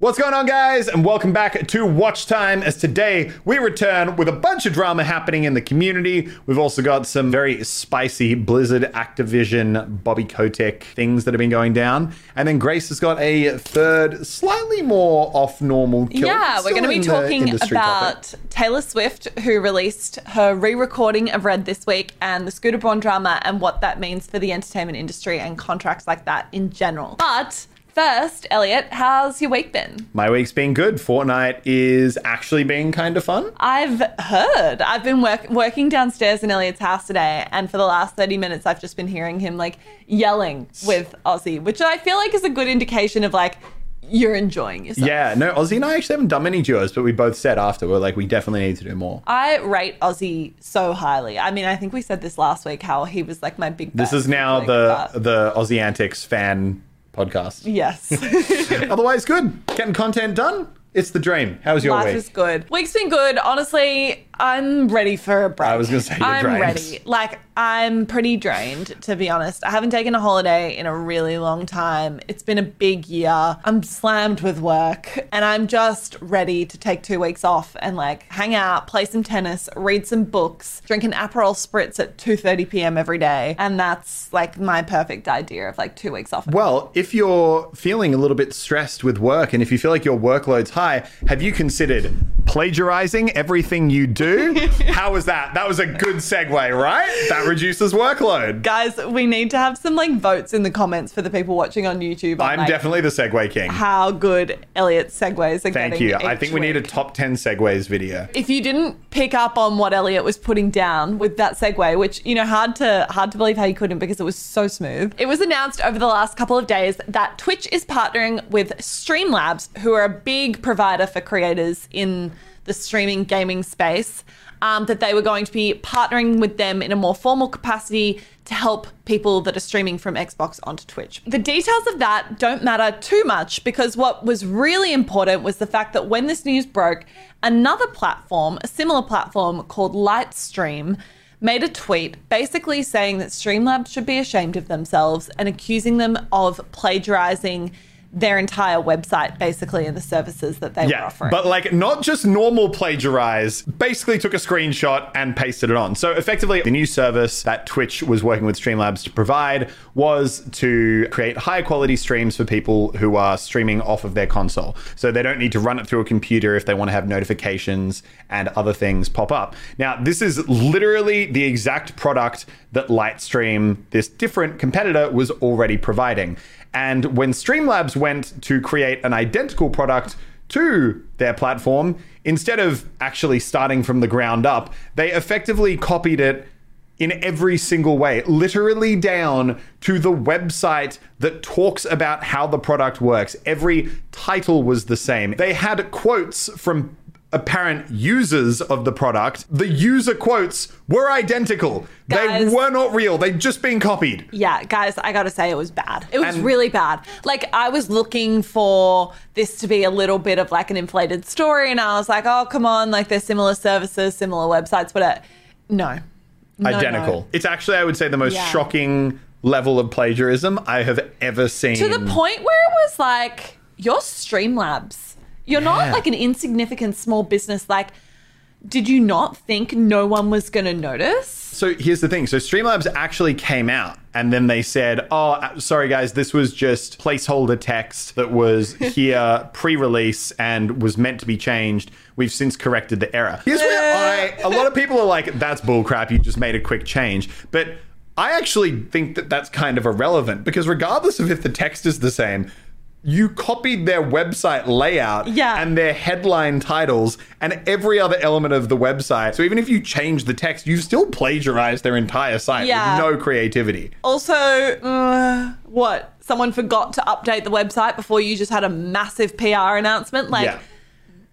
What's going on, guys? And welcome back to Watch Time. As today we return with a bunch of drama happening in the community. We've also got some very spicy Blizzard, Activision, Bobby Kotick things that have been going down. And then Grace has got a third, slightly more off normal kill. Yeah, we're going to be talking about topic. Taylor Swift, who released her re recording of Red this week, and the Scooter Braun drama, and what that means for the entertainment industry and contracts like that in general. But first, Elliot, how's your week been? My week's been good. Fortnite is actually being kind of fun. I've heard. I've been work- working downstairs in Elliot's house today, and for the last 30 minutes, I've just been hearing him like yelling with Aussie, which I feel like is a good indication of like you're enjoying yourself. Yeah, no, Aussie and I actually haven't done many duos, but we both said after, we're like, we definitely need to do more. I rate Aussie so highly. I mean, I think we said this last week how he was like my big. This is now the the Aussie Antics fan podcast. yes. Otherwise, good. Getting content done. It's the dream. How was your Life week? is good. Week's been good. Honestly, I'm ready for a break. I was gonna say you're I'm drained. ready. Like I'm pretty drained, to be honest. I haven't taken a holiday in a really long time. It's been a big year. I'm slammed with work, and I'm just ready to take two weeks off and like hang out, play some tennis, read some books, drink an Aperol spritz at 2:30 p.m. every day, and that's like my perfect idea of like two weeks off. Well, if you're feeling a little bit stressed with work and if you feel like your workload's high, have you considered plagiarizing everything you do? How was that? That was a good segue, right? That reduces workload. Guys, we need to have some like votes in the comments for the people watching on YouTube. I'm like, definitely the segue king. how good Elliot's segues are Thank you. I think we need a top 10 segues video. If you didn't pick up on what Elliot was putting down with that segue, which you know hard to hard to believe how you couldn't because it was so smooth. It was announced over the last couple of days that Twitch is partnering with Streamlabs, who are a big provider for creators in the streaming gaming space. Um, that they were going to be partnering with them in a more formal capacity to help people that are streaming from Xbox onto Twitch. The details of that don't matter too much because what was really important was the fact that when this news broke, another platform, a similar platform called Lightstream, made a tweet basically saying that Streamlabs should be ashamed of themselves and accusing them of plagiarizing their entire website basically and the services that they were offering. but like not just normal plagiarize, basically took a screenshot and pasted it on. So effectively, the new service that Twitch was working with Streamlabs to provide was to create higher quality streams for people who are streaming off of their console. So they don't need to run it through a computer if they want to have notifications and other things pop up. Now, this is literally the exact product that Lightstream, this different competitor, was already providing. And when Streamlabs went to create an identical product to their platform, instead of actually starting from the ground up, they effectively copied it in every single way, literally down to the website that talks about how the product works. Every title was the same. They had quotes from apparent users of the product. The user quotes were identical. Guys. they were not real. They'd just been copied. Yeah, guys, I gotta say it was bad. It was And- really bad. Like I was looking for this to be a little bit of like an inflated story, and I was like, oh come on, like there's similar services, similar websites, but uh, no, No, identical. no. It's actually, I would say, the most Yeah. shocking level of plagiarism I have ever seen. To the point where it was like, you're Streamlabs. You're Yeah. not like an insignificant small business. Like, did you not think no one was gonna notice? So here's the thing. So Streamlabs actually came out and then they said, oh, uh, sorry guys, this was just placeholder text that was here pre release and was meant to be changed. We've since corrected the error. Here's where I, a lot of people are like, that's bullcrap. You just made a quick change. But I actually think that that's kind of irrelevant because regardless of if the text is the same, you copied their website layout Yeah. and their headline titles and every other element of the website. So even if you change the text, you've still plagiarized their entire site Yeah. with no creativity. Also, uh, what? Someone forgot to update the website before you just had a massive PR announcement? Like, yeah.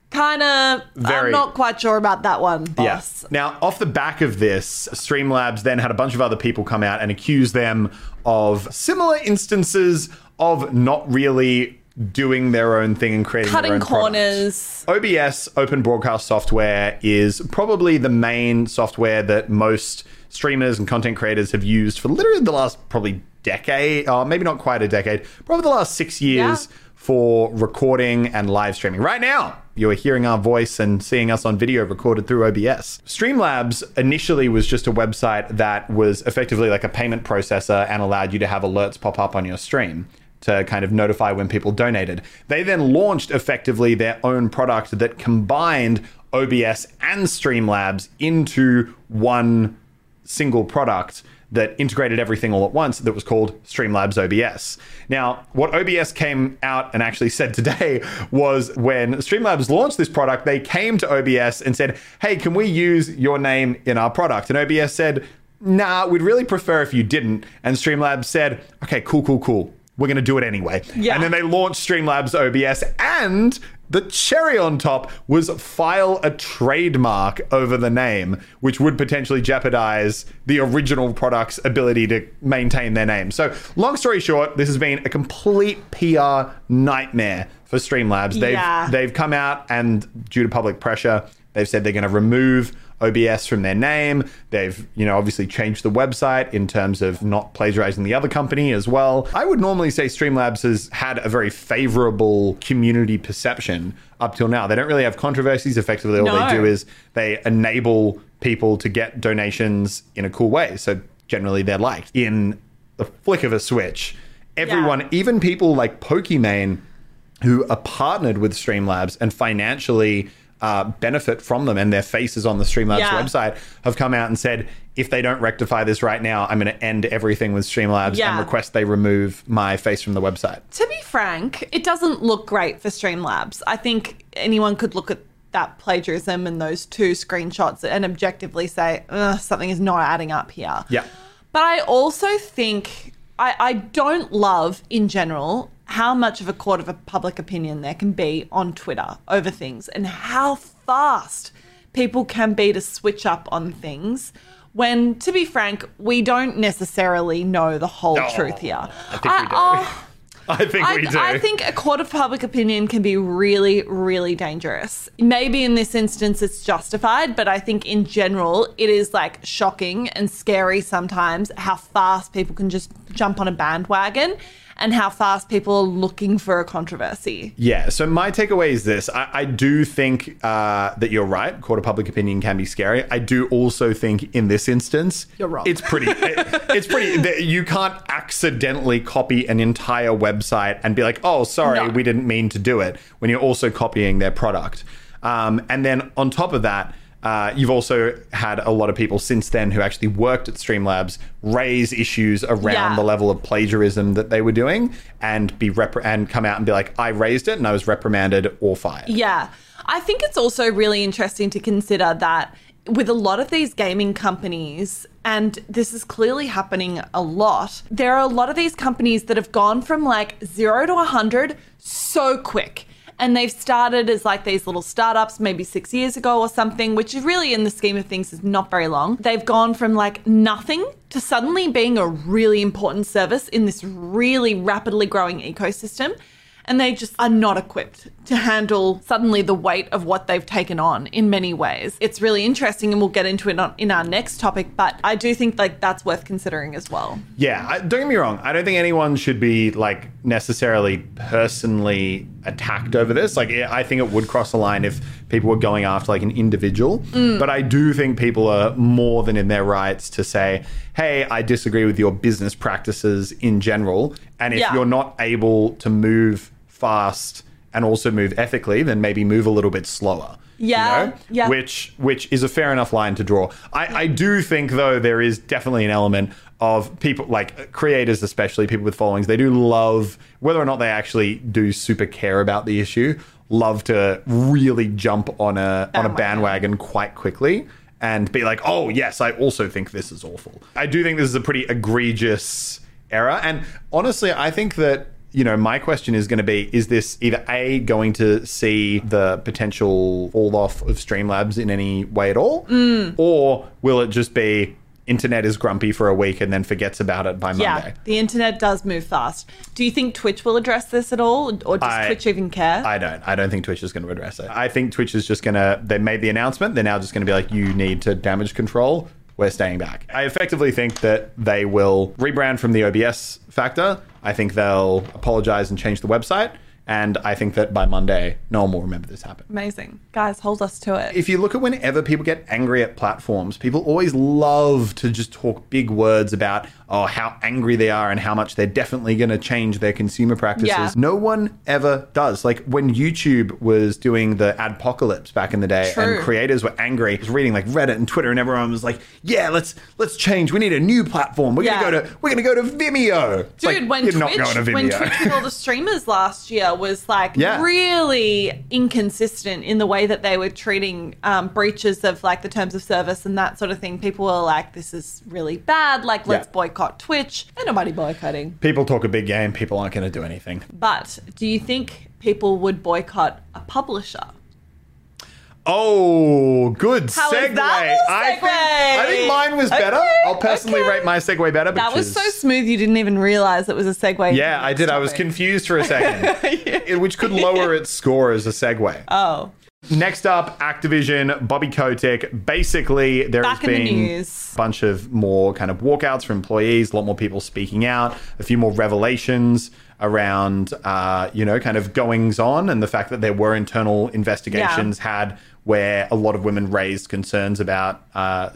kind of, I'm not quite sure about that one, boss. Yes. Now, off the back of this, Streamlabs then had a bunch of other people come out and accuse them of similar instances of not really doing their own thing and creating their Cutting products. corners. OBS, Open Broadcast Software, is probably the main software that most streamers and content creators have used for literally the last probably decade, or maybe not quite a decade, probably the last six years Yeah. for recording and live streaming. Right now, you are hearing our voice and seeing us on video recorded through OBS. Streamlabs initially was just a website that was effectively like a payment processor and allowed you to have alerts pop up on your stream to kind of notify when people donated. They then launched effectively their own product that combined OBS and Streamlabs into one single product that integrated everything all at once that was called Streamlabs OBS. Now, what OBS came out and actually said today was when Streamlabs launched this product, they came to OBS and said, Hey, can we use your name in our product? And OBS said, Nah, we'd really prefer if you didn't. And Streamlabs said, Okay, cool, cool, cool. We're going to do it anyway. Yeah. And then they launched Streamlabs OBS and the cherry on top was file a trademark over the name, which would potentially jeopardize the original product's ability to maintain their name. So, long story short, this has been a complete PR nightmare for Streamlabs. They've Yeah. they've come out and due to public pressure, they've said they're going to remove OBS from their name. They've, you know, obviously changed the website in terms of not plagiarizing the other company as well. I would normally say Streamlabs has had a very favorable community perception up till now. They don't really have controversies. Effectively, all No. they do is they enable people to get donations in a cool way. So generally, they're liked in the flick of a switch. Everyone, even people like Pokimane, who are partnered with Streamlabs and financially uh, benefit from them and their faces on the Streamlabs Yeah. website have come out and said, if they don't rectify this right now, I'm going to end everything with Streamlabs and request they remove my face from the website. To be frank, it doesn't look great for Streamlabs. I think anyone could look at that plagiarism and those two screenshots and objectively say, something is not adding up here. Yeah. But I also think I, I don't love in general how much of a court of a public opinion there can be on Twitter over things and how fast people can be to switch up on things when, to be frank, we don't necessarily know the whole truth here. I think we do. oh, I think I, we do. I think a court of public opinion can be really, really dangerous. Maybe in this instance it's justified, but I think in general it is like shocking and scary sometimes how fast people can just jump on a bandwagon and how fast people are looking for a controversy. Yeah. So my takeaway is this: I, I do think uh, that you're right. Court of public opinion can be scary. I do also think in this instance, You're wrong. It's pretty. it- it's pretty. You can't accidentally copy an entire website and be like, "Oh, sorry, No. we didn't mean to do it." When you're also copying their product, um, and then on top of that. Uh, you've also had a lot of people since then who actually worked at Streamlabs raise issues around Yeah. the level of plagiarism that they were doing and be repri- and come out and be like, I raised it and I was reprimanded or fired. Yeah. I think it's also really interesting to consider that with a lot of these gaming companies, and this is clearly happening a lot, there are a lot of these companies that have gone from like zero to 100 so quick. And they've started as like these little startups maybe six years ago or something, which is really in the scheme of things is not very long. They've gone from like nothing to suddenly being a really important service in this really rapidly growing ecosystem and they just are not equipped to handle suddenly the weight of what they've taken on in many ways. It's really interesting, and we'll get into it on, in our next topic. But I do think like that's worth considering as well. Yeah, I, don't get me wrong. I don't think anyone should be like necessarily personally attacked over this. Like, I think it would cross the line if people were going after like an individual. Mm. But I do think people are more than in their rights to say, hey, I disagree with your business practices in general. And if Yeah. you're not able to move fast and also move ethically, then maybe move a little bit slower. you Yeah, know? yeah. Which which is a fair enough line to draw. I, I do think though there is definitely an element of people like creators, especially people with followings. They do love whether or not they actually do super care about the issue. Love to really jump on a on a Bandwagon. bandwagon quite quickly and be like, oh yes, I also think this is awful. I do think this is a pretty egregious error, and honestly, I think that you know, my question is going to be is this either A, going to see the potential fall off of Streamlabs in any way at all? Mm. Or will it just be internet is grumpy for a week and then forgets about it by Monday. Yeah, the internet does move fast. Do you think Twitch will address this at all, or does I- Twitch even care? I don't. I don't think Twitch is going to address it. I think Twitch is just going to. They made the announcement. They're now just going to be like, you need to damage control. We're staying back. I effectively think that they will rebrand from the OBS factor. I think they'll apologize and change the website. And I think that by Monday, no one will remember this happened. Amazing, guys, hold us to it. If you look at whenever people get angry at platforms, people always love to just talk big words about oh how angry they are and how much they're definitely going to change their consumer practices. Yeah. No one ever does. Like when YouTube was doing the adpocalypse back in the day, True. and creators were angry. I was reading like Reddit and Twitter, and everyone was like, "Yeah, let's let's change. We need a new platform. We're Yeah. gonna go to we're gonna go to Vimeo." Dude, like, when you're Twitch, not going to when. Twitch all the streamers last year was like Yeah. really inconsistent in the way that they were treating um, breaches of like the terms of service and that sort of thing. People were like, "This is really bad. Like, let's boycott Twitch." And nobody boycotting. people talk a big game. People aren't going to do anything. But do you think people would boycott a publisher? Oh, good How was segue. that a I, think, segue? I think mine was better. Okay, I'll personally okay. rate my segue better. That was so smooth. You didn't even realize it was a segue. Yeah, I next did. I was confused for a second, It- which could lower its score as a segue. Oh, Next up, Activision, Bobby Kotick. Basically, there Back has in the been a bunch of more kind of walkouts for employees, a lot more people speaking out, a few more revelations around, uh, you know, kind of goings on, and the fact that there were internal investigations had where a lot of women raised concerns about uh,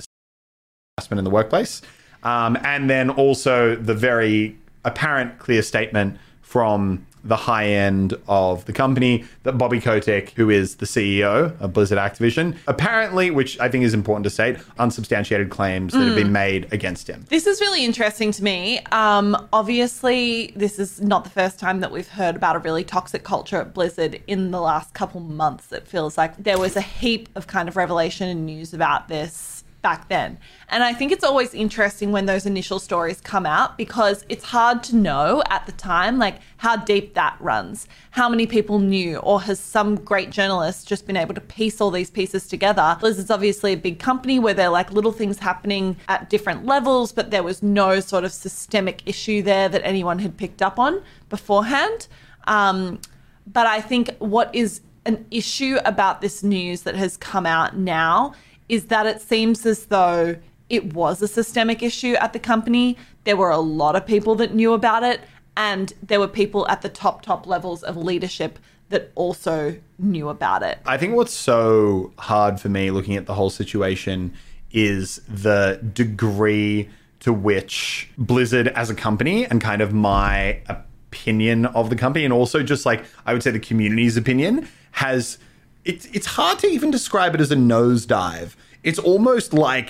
harassment in the workplace. Um, and then also the very apparent clear statement from the high end of the company that Bobby Kotick, who is the CEO of Blizzard Activision, apparently, which I think is important to state, unsubstantiated claims that have been made against him. This is really interesting to me. Um, obviously, this is not the first time that we've heard about a really toxic culture at Blizzard in the last couple months. It feels like there was a heap of kind of revelation and news about this back then. And I think it's always interesting when those initial stories come out because it's hard to know at the time, like how deep that runs, how many people knew, or has some great journalist just been able to piece all these pieces together? Blizzard's obviously a big company where there are like little things happening at different levels, but there was no sort of systemic issue there that anyone had picked up on beforehand. Um, but I think what is an issue about this news that has come out now is that it seems as though it was a systemic issue at the company. There were a lot of people that knew about it, and there were people at the top, top levels of leadership that also knew about it. I think what's so hard for me looking at the whole situation is the degree to which Blizzard as a company and kind of my opinion of the company and also just like I would say the community's opinion has it's it's hard to even describe it as a nosedive. It's almost like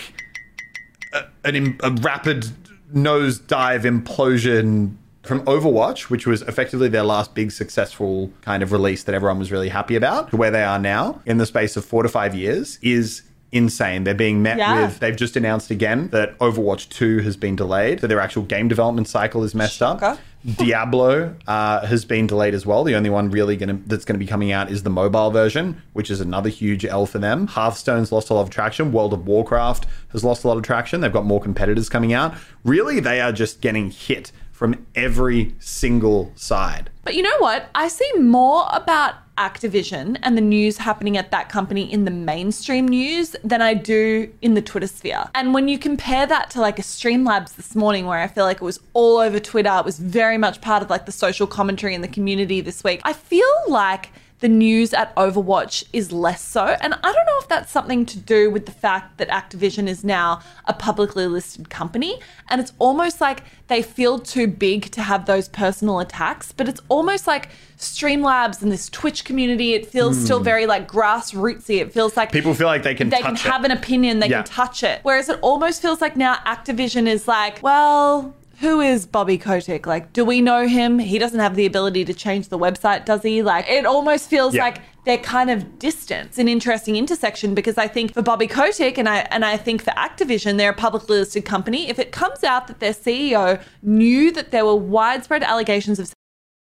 a, an, a rapid nosedive implosion from Overwatch, which was effectively their last big successful kind of release that everyone was really happy about, to where they are now in the space of four to five years is insane. They're being met Yeah. with, they've just announced again that Overwatch 2 has been delayed, so their actual game development cycle is messed Shocker. up. Diablo uh, has been delayed as well. The only one really gonna, that's going to be coming out is the mobile version, which is another huge L for them. Hearthstone's lost a lot of traction. World of Warcraft has lost a lot of traction. They've got more competitors coming out. Really, they are just getting hit from every single side. But you know what? I see more about Activision and the news happening at that company in the mainstream news than I do in the Twitter sphere. And when you compare that to like a Streamlabs this morning, where I feel like it was all over Twitter, it was very much part of like the social commentary in the community this week. I feel like the news at Overwatch is less so. And I don't know if that's something to do with the fact that Activision is now a publicly listed company. And it's almost like they feel too big to have those personal attacks. But it's almost like Streamlabs and this Twitch community, it feels still very like grassrootsy. It feels like Hmm. People feel like they can they can it. have an opinion, they Yeah. can touch it. Whereas it almost feels like now Activision is like, well, who is Bobby Kotick? Like, do we know him? He doesn't have the ability to change the website, does he? Like, it almost feels Yeah. like they're kind of distant. It's an interesting intersection because I think for Bobby Kotick and I and I think for Activision, they're a publicly listed company. If it comes out that their CEO knew that there were widespread allegations of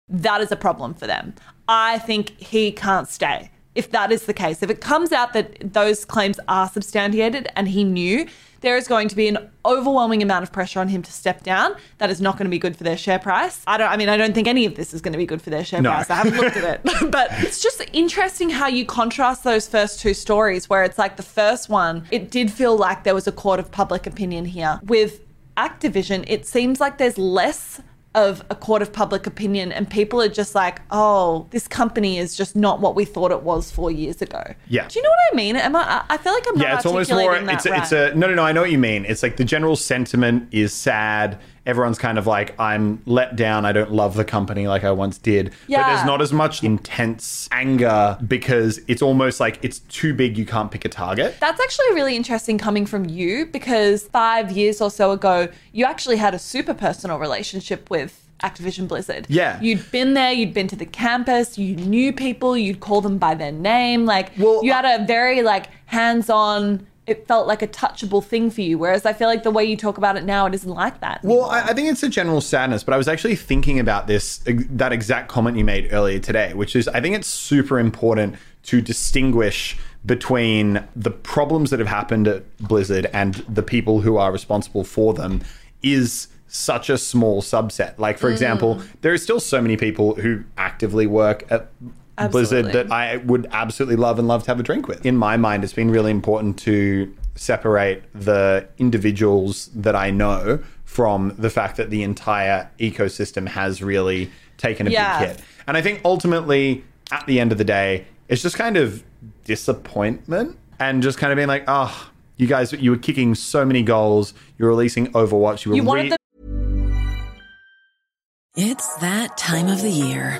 that is a problem for them. I think he can't stay. If that is the case, if it comes out that those claims are substantiated and he knew, there is going to be an overwhelming amount of pressure on him to step down. That is not going to be good for their share price. I don't I mean I don't think any of this is going to be good for their share No. price. I haven't looked at it. but it's just interesting how you contrast those first two stories where it's like the first one, it did feel like there was a court of public opinion here. With Activision, it seems like there's less of a court of public opinion and people are just like, oh, this company is just not what we thought it was four years ago. Yeah. Do you know what I mean? Am I, I- feel like I'm not yeah, it's almost more. It's a, it's a no, no, no. I know what you mean. It's like the general sentiment is sad. Everyone's kind of like, I'm let down. I don't love the company like I once did. Yeah. But there's not as much intense anger because it's almost like it's too big. You can't pick a target. That's actually really interesting coming from you because five years or so ago, you actually had a super personal relationship with Activision Blizzard. Yeah. You'd been there, you'd been to the campus, you knew people, you'd call them by their name. Like, Well, you had a very, like, hands on, it felt like a touchable thing for you. Whereas I feel like the way you talk about it now, it isn't like that. Well, I, I think it's a general sadness, but I was actually thinking about this, that exact comment you made earlier today, which is I think it's super important to distinguish between the problems that have happened at Blizzard and the people who are responsible for them is such a small subset. Like, for mm. example, there are still so many people who actively work at Blizzard that I would absolutely love and love to have a drink with. In my mind, it's been really important to separate the individuals that I know from the fact that the entire ecosystem has really taken a Yeah. big hit. And I think ultimately, at the end of the day, it's just kind of disappointment and just kind of being like, oh, you guys, you were kicking so many goals. You're releasing Overwatch. You were you wanted re- them It's that time of the year.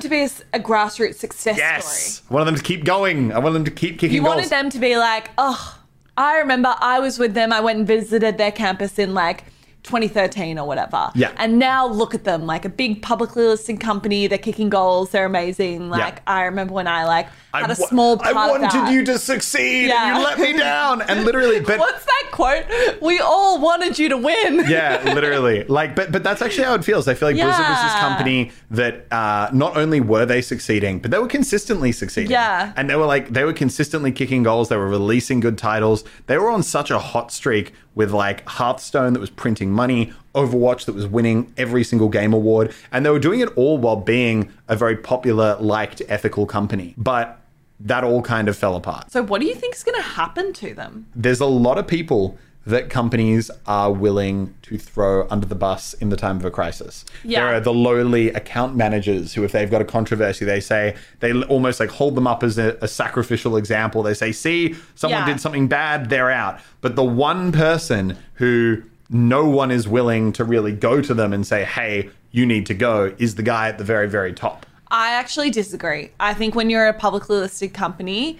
to be a grassroots success yes. story. I wanted them to keep going. I wanted them to keep kicking You goals. wanted them to be like, oh, I remember I was with them. I went and visited their campus in like 2013 or whatever. Yeah. And now look at them, like a big publicly listed company. They're kicking goals. They're amazing. Like I remember when I like had a small part I wanted you to succeed Yeah. and you let me down. And literally, but What's that quote? We all wanted you to win. yeah, literally. Like, but but that's actually how it feels. I feel like Blizzard was this company that uh, not only were they succeeding, but they were consistently succeeding. Yeah. and they were like they were consistently kicking goals. They were releasing good titles. They were on such a hot streak with like Hearthstone that was printing money, Overwatch that was winning every single game award, and they were doing it all while being a very popular, liked, ethical company. But that all kind of fell apart So what do you think is going to happen to them? there's a lot of people that companies are willing to throw under the bus in the time of a crisis. Yeah. There are the lowly account managers who, if they've got a controversy, they say they almost like hold them up as a, a sacrificial example. They say, "See, someone Yeah. did something bad, they're out." But the one person who no one is willing to really go to them and say, "Hey, you need to go," is the guy at the very, very top. I actually disagree. I think when you're a publicly listed company,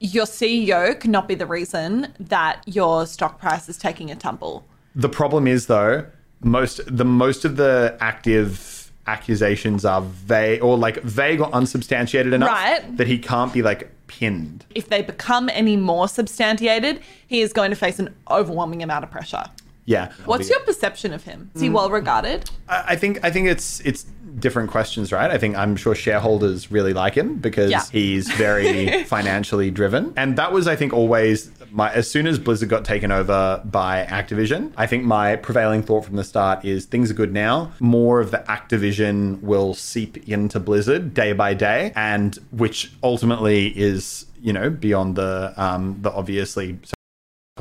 your CEO cannot be the reason that your stock price is taking a tumble. The problem is though, most the most of the active accusations are vague or like vague or unsubstantiated enough Right. that he can't be like pinned. If they become any more substantiated, he is going to face an overwhelming amount of pressure. Yeah. What's your perception of him? Is he Mm. well regarded? I I think I think it's it's different questions, right? I think I'm sure shareholders really like him because Yeah. he's very financially driven. And that was, I think, always my as soon as Blizzard got taken over by Activision, I think my prevailing thought from the start is things are good now. More of the Activision will seep into Blizzard day by day, and which ultimately is, you know, beyond the um the obviously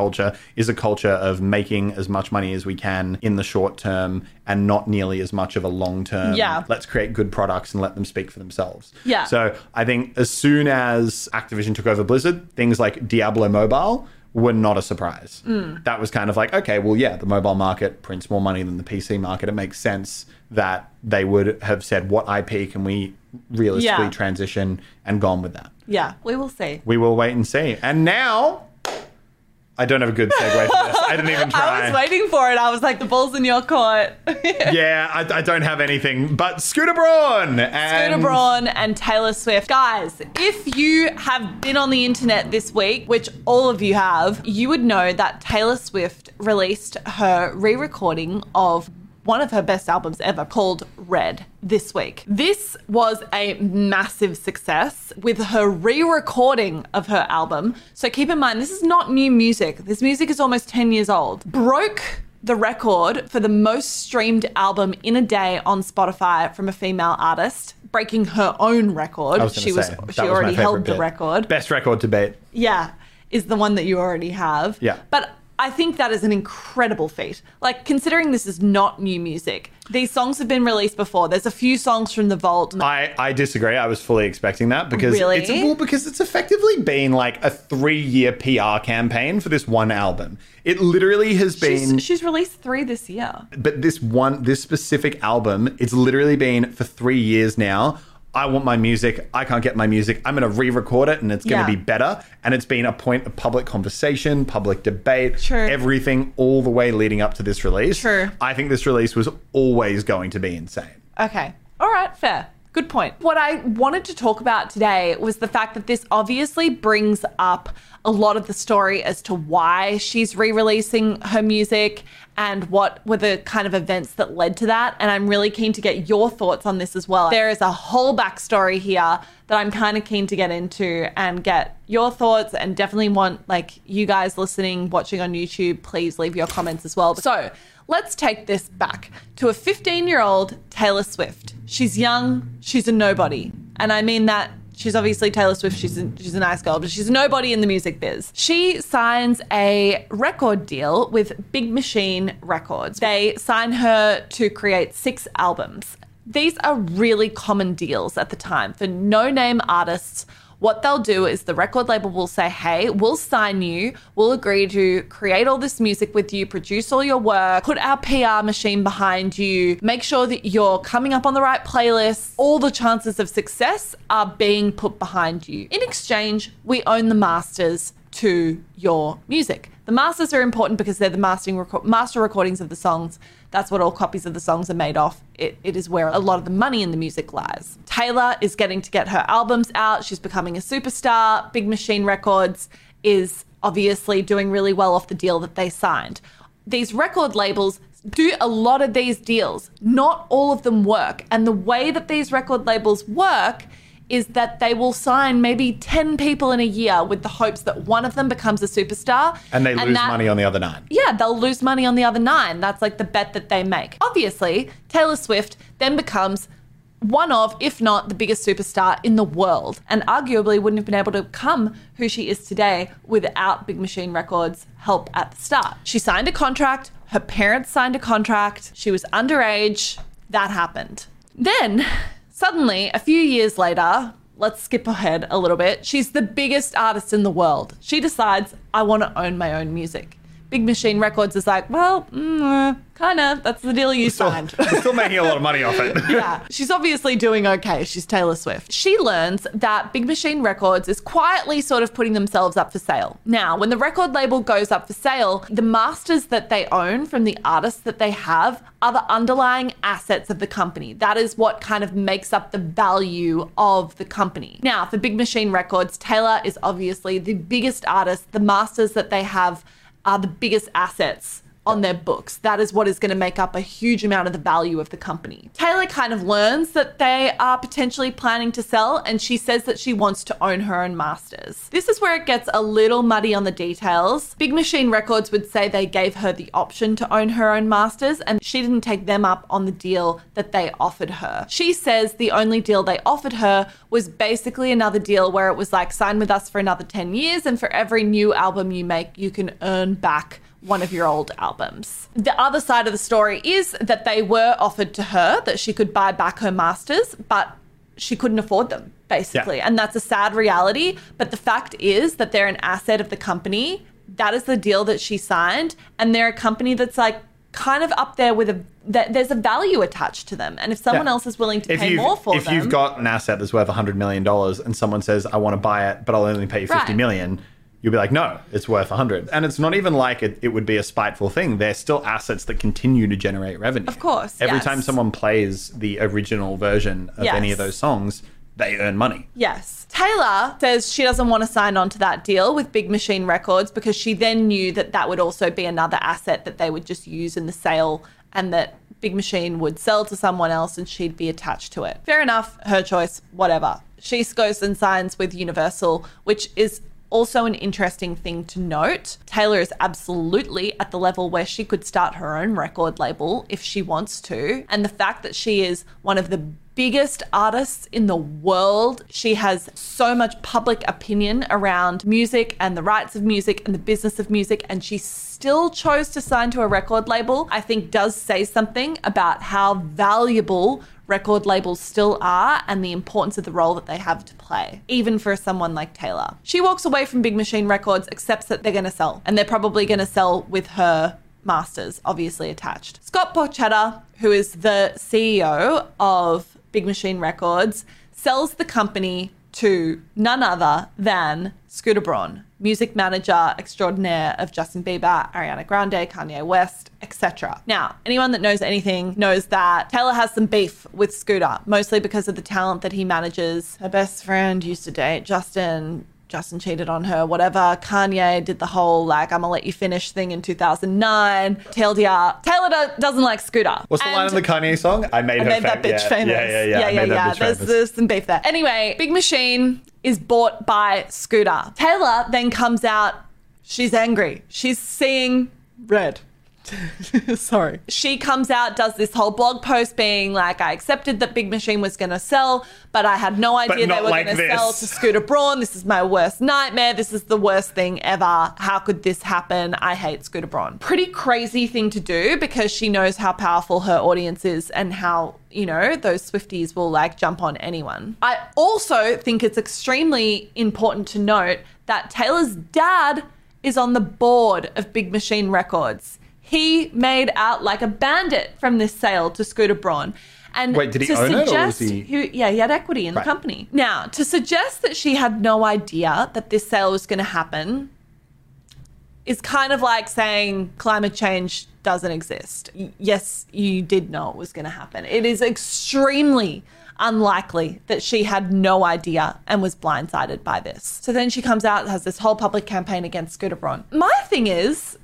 culture is a culture of making as much money as we can in the short term and not nearly as much of a long term. Yeah. Let's create good products and let them speak for themselves. Yeah. So I think as soon as Activision took over Blizzard, things like Diablo Mobile were not a surprise. Mm. That was kind of like, okay, well, yeah, the mobile market prints more money than the PC market. It makes sense that they would have said, what IP can we realistically Yeah. transition and gone with that. Yeah, we will see. We will wait and see. And now, I don't have a good segue for this. I didn't even try. I was waiting for it. I was like, the ball's in your court. Yeah, I, I don't have anything but Scooter Braun. And Scooter Braun and Taylor Swift. Guys, if you have been on the internet this week, which all of you have, you would know that Taylor Swift released her re recording of one of her best albums ever called Red this week. This was a massive success with her re recording of her album. So keep in mind, this is not new music. This music is almost 10 years old. Broke the record for the most streamed album in a day on Spotify from a female artist, breaking her own record. Was she was say, she already held the record. Best record debate. Yeah, is the one that you already have. Yeah. But I think that is an incredible feat. Like considering this is not new music. These songs have been released before. There's a few songs from the vault. I, I disagree. I was fully expecting that because Really? it's well because it's effectively been like a three year PR campaign for this one album. It literally has been She's, she's released three this year. but this one this specific album it's literally been for three years now i want my music i can't get my music i'm going to re-record it and it's going Yeah. to be better and it's been a point of public conversation public debate True. everything all the way leading up to this release True. i think this release was always going to be insane Okay. All right, fair. Good point. What I wanted to talk about today was the fact that this obviously brings up a lot of the story as to why she's re releasing her music and what were the kind of events that led to that. And I'm really keen to get your thoughts on this as well. There is a whole backstory here that I'm kind of keen to get into and get your thoughts and definitely want like you guys listening, watching on YouTube, please leave your comments as well. So, Let's take this back to a 15 year old Taylor Swift. She's young, she's a nobody. And I mean that she's obviously Taylor Swift, she's a, she's a nice girl, but she's a nobody in the music biz. She signs a record deal with Big Machine Records. They sign her to create six albums. These are really common deals at the time for no name artists what they'll do is the record label will say, Hey, we'll sign you. We'll agree to create all this music with you, produce all your work, put our PR machine behind you, make sure that you're coming up on the right playlists. All the chances of success are being put behind you. In exchange, we own the masters to your music. The masters are important because they're the mastering reco- master recordings of the songs. That's what all copies of the songs are made off. It, it is where a lot of the money in the music lies. Taylor is getting to get her albums out. She's becoming a superstar. Big Machine Records is obviously doing really well off the deal that they signed. These record labels do a lot of these deals. Not all of them work. And the way that these record labels work is that they will sign maybe 10 people in a year with the hopes that one of them becomes a superstar. and they lose that- money on the other nine yeah, they'll lose money on the other nine. That's like the bet that they make. Obviously, Taylor Swift then becomes one of, if not the biggest superstar in the world, and arguably wouldn't have been able to become who she is today without Big Machine Records' help at the start. She signed a contract, her parents signed a contract, she was underage, that happened. Then, suddenly, a few years later, let's skip ahead a little bit. She's the biggest artist in the world. She decides, I want to own my own music. Big Machine Records is like, well, mm, kind of. That's the deal you still, signed. we're still making a lot of money off it yeah, she's obviously doing okay. She's Taylor Swift. She learns that Big Machine Records is quietly sort of putting themselves up for sale. Now, when the record label goes up for sale, the masters that they own from the artists that they have are the underlying assets of the company. That is what kind of makes up the value of the company. Now, for Big Machine Records, Taylor is obviously the biggest artist. The masters that they have are the biggest assets on their books. That is what is going to make up a huge amount of the value of the company. Taylor kind of learns that they are potentially planning to sell, and she says that she wants to own her own masters. This is where it gets a little muddy on the details. Big Machine Records would say they gave her the option to own her own masters, and she didn't take them up on the deal that they offered her. She says the only deal they offered her was basically another deal where it was like, sign with us for another 10 years, and for every new album you make, you can earn back one of your old albums. The other side of the story is that they were offered to her that she could buy back her masters, but she couldn't afford them, basically. Yeah. And that's a sad reality. But the fact is that they're an asset of the company. That is the deal that she signed. And they're a company that's like kind of up there with a that there's a value attached to them. And if someone Yeah. else is willing to If pay more for if them, if you've got an asset that's worth $100 million and someone says, I want to buy it, but I'll only pay you $50 Right. million, you'll be like, no, it's worth 100 And it's not even like it, it would be a spiteful thing. They're still assets that continue to generate revenue. Of course, Every yes. time someone plays the original version of Yes. any of those songs, they earn money. Yes. Taylor says she doesn't want to sign on to that deal with Big Machine Records because she then knew that that would also be another asset that they would just use in the sale and that Big Machine would sell to someone else and she'd be attached to it. Fair enough, her choice, whatever. She goes and signs with Universal, which is also an interesting thing to note. Taylor is absolutely at the level where she could start her own record label if she wants to. And the fact that she is one of the biggest artists in the world. She has so much public opinion around music and the rights of music and the business of music, and she still chose to sign to a record label, I think does say something about how valuable record labels still are and the importance of the role that they have to play, even for someone like Taylor. She walks away from Big Machine Records, accepts that they're going to sell, and they're probably going to sell with her masters obviously attached. Scott Borchetta, who is the CEO of Big Machine Records, sells the company to none other than Scooter Braun, music manager extraordinaire of Justin Bieber, Ariana Grande, Kanye West, etc. Now, anyone that knows anything knows that Taylor has some beef with Scooter, mostly because of the talent that he manages. Her best friend used to date Justin. Justin cheated on her, whatever. Kanye did the whole like, I'm gonna let you finish thing in 2009. Taylor Taylor doesn't like Scooter. What's the line And- in the Kanye song? I made I her made fam- that bitch yeah, famous. Yeah, yeah, yeah. yeah, yeah. yeah. There's, there's some beef there. Anyway, Big Machine is bought by Scooter. Taylor then comes out. She's angry. She's seeing red. Sorry. She comes out, does this whole blog post being like, I accepted that Big Machine was going to sell, but I had no idea they were like going to sell to Scooter Braun. This is my worst nightmare. This is the worst thing ever. How could this happen? I hate Scooter Braun. Pretty crazy thing to do because she knows how powerful her audience is and how, you know, those Swifties will like jump on anyone. I also think it's extremely important to note that Taylor's dad is on the board of Big Machine Records. He made out like a bandit from this sale to Scooter Braun. And Wait, did he to own it or was suggest he- yeah, he had equity in Right. the company. Now, to suggest that she had no idea that this sale was going to happen is kind of like saying climate change doesn't exist. Yes, you did know it was going to happen. It is extremely unlikely that she had no idea and was blindsided by this. So then she comes out and has this whole public campaign against Scooter Braun. My thing is,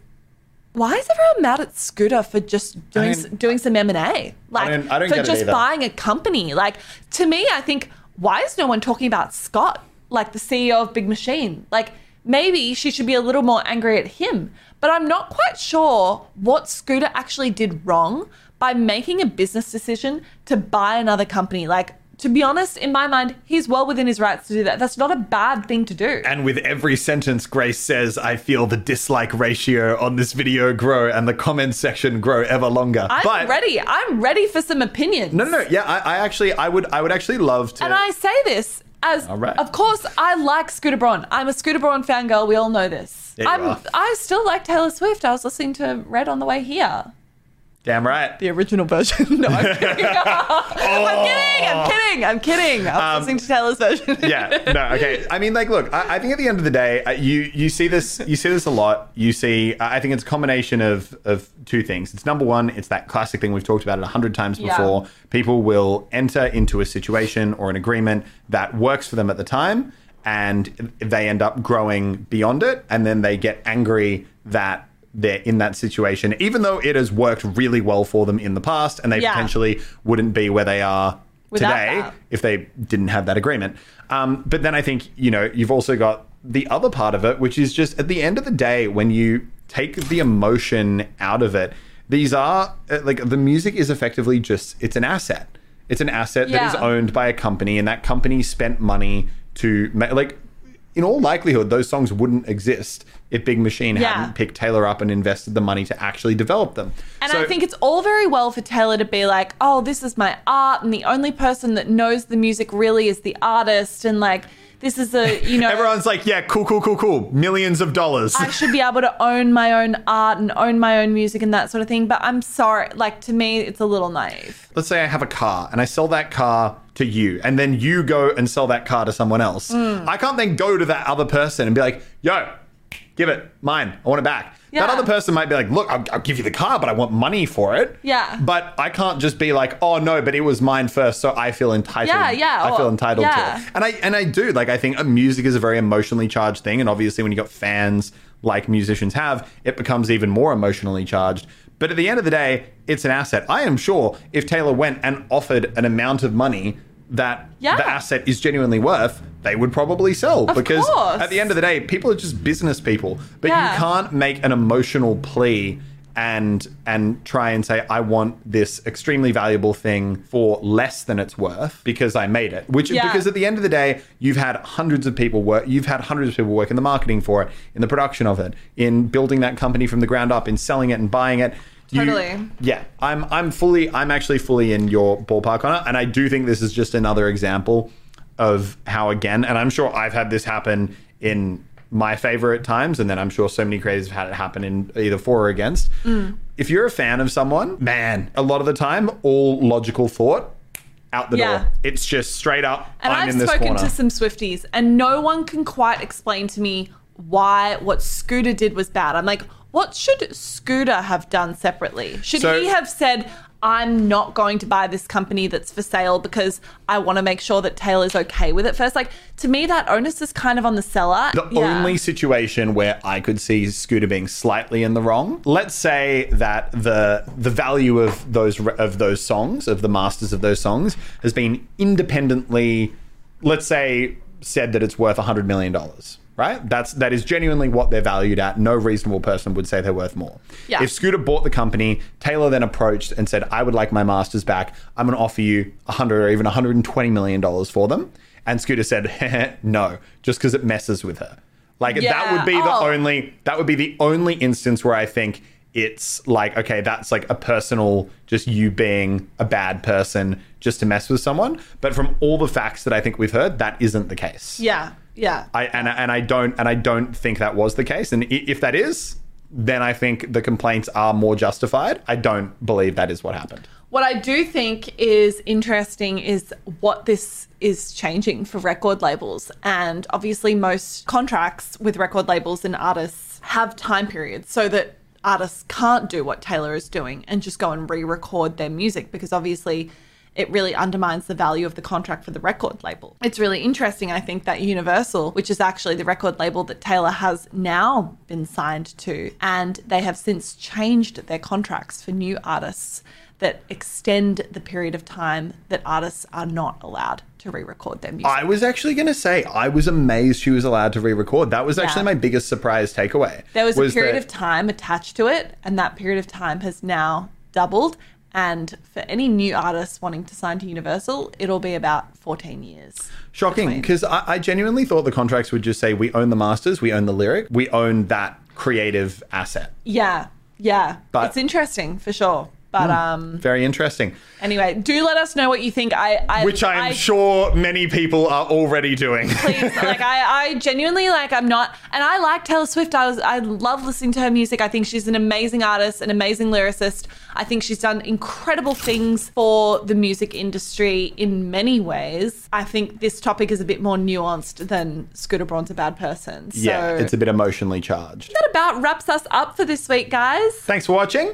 why is everyone mad at Scooter for just doing s- doing some M and A? Like don't- I don't for get it just either. buying a company. Like to me, I think why is no one talking about Scott, like the CEO of Big Machine? Like maybe she should be a little more angry at him. But I'm not quite sure what Scooter actually did wrong by making a business decision to buy another company. Like to be honest, in my mind, he's well within his rights to do that. That's not a bad thing to do. And with every sentence Grace says, I feel the dislike ratio on this video grow and the comment section grow ever longer. I'm but ready. I'm ready for some opinions. no, no, yeah, I, I actually, I would, I would actually love to. And I say this as, right. of course, I like Scooter Braun. I'm a Scooter Braun fangirl. We all know this. Yeah, you I'm, are. I still like Taylor Swift. I was listening to Red on the way here. Damn right. The original version. No, I'm kidding. I'm kidding. I'm kidding. I'm kidding. I was listening to Taylor's version. Um, yeah no okay i mean like look I, I think at the end of the day uh, you you see this you see this a lot you see i think it's a combination of of two things it's number one it's that classic thing we've talked about it a hundred times Yeah. before people will enter into a situation or an agreement that works for them at the time and they end up growing beyond it and then they get angry that they're in that situation, even though it has worked really well for them in the past and they Yeah. potentially wouldn't be where they are Without today that. if they didn't have that agreement. Um, but then I think, you know, you've also got the other part of it, which is just at the end of the day, when you take the emotion out of it, these are uh, like the music is effectively just it's an asset. It's an asset that is owned by a company, and that company spent money to ma- like. In all likelihood, those songs wouldn't exist if Big Machine Yeah. hadn't picked Taylor up and invested the money to actually develop them. And So- I think it's all very well for Taylor to be like, oh, this is my art, and the only person that knows the music really is the artist, and like, this is a, you know. everyone's like, "Yeah, cool, cool, cool, cool, millions of dollars." I should be able to own my own art and own my own music and that sort of thing. But I'm sorry, like to me, it's a little naive. let's say I have a car and I sell that car to you, and then you go and sell that car to someone else. Mm. I can't then go to that other person and be like, yo, give it, mine, I want it back. That other person might be like, look, I'll, I'll give you the car, but I want money for it. Yeah. But I can't just be like, oh no, but it was mine first, so I feel entitled. Yeah, yeah, I feel or- entitled yeah. to it. And I and I do like I think uh, music is a very emotionally charged thing, and obviously when you got fans like musicians have, it becomes even more emotionally charged. But at the end of the day, it's an asset. I am sure if Taylor went and offered an amount of money that Yeah. the asset is genuinely worth, they would probably sell Of because course. at the end of the day, people are just business people. But Yeah. you can't make an emotional plea and and try and say I want this extremely valuable thing for less than it's worth because I made it. Which Yeah. because at the end of the day, you've had hundreds of people work you've had hundreds of people work in the marketing for it, in the production of it, in building that company from the ground up, in selling it and buying it. You- Totally. yeah, I'm I'm fully I'm actually fully in your ballpark on it, and I do think this is just another example of how again, and I'm sure I've had this happen in my favorite times, and then I'm sure so many creators have had it happen in either for or against. Mm. If you're a fan of someone, man, a lot of the time, all logical thought out the Yeah. door. It's just straight up. And in this spoken corner. to some Swifties, and no one can quite explain to me why what Scooter did was bad. I'm like, what should Scooter have done separately? Should So- he have said, I'm not going to buy this company that's for sale because I want to make sure that Taylor's okay with it first? Like, to me, that onus is kind of on the seller. The Yeah. only situation where I could see Scooter being slightly in the wrong. Let's say that the the value of those of those songs, of the masters of those songs, has been independently, let's say, said that it's worth hundred million dollars. Right? That's that is genuinely what they're valued at. No reasonable person would say they're worth more. Yeah. If Scooter bought the company, Taylor then approached and said, "I would like my masters back. I'm going to offer you 100 or even 120 million dollars for them." And Scooter said, "No, just because it messes with her." Like that would be the Oh. only that would be the only instance where I think it's like okay, that's like a personal just you being a bad person just to mess with someone. But from all the facts that I think we've heard, that isn't the case. Yeah, yeah. I and and I don't and I don't think that was the case. And if that is, then I think the complaints are more justified. I don't believe that is what happened. What I do think is interesting is what this is changing for record labels. And obviously, most contracts with record labels and artists have time periods so that artists can't do what Taylor is doing and just go and re record their music because obviously it really undermines the value of the contract for the record label. It's really interesting, I think, that Universal, which is actually the record label that Taylor has now been signed to, and they have since changed their contracts for new artists that extend the period of time that artists are not allowed to re record their music. I was actually going to say I was amazed she was allowed to re-record. That was actually Yeah. my biggest surprise takeaway. there was, a period that- of time attached to it, and that period of time has now doubled. And for any new artists wanting to sign to Universal, it'll be about 14 years. Shocking, because I, I genuinely thought the contracts would just say we own the masters, we own the lyric, we own that creative asset. Yeah, yeah. But- it's interesting for sure. But um, Very interesting. anyway, do let us know what you think. I, I Which I'm I, sure many people are already doing. Please, like I, I genuinely like. I'm not, and I like Taylor Swift. I was, I love listening to her music. I think she's an amazing artist, an amazing lyricist. I think she's done incredible things for the music industry in many ways. I think this topic is a bit more nuanced than Scooter Braun's a bad person. So yeah, it's a bit emotionally charged. that about wraps us up for this week, guys. Thanks for watching.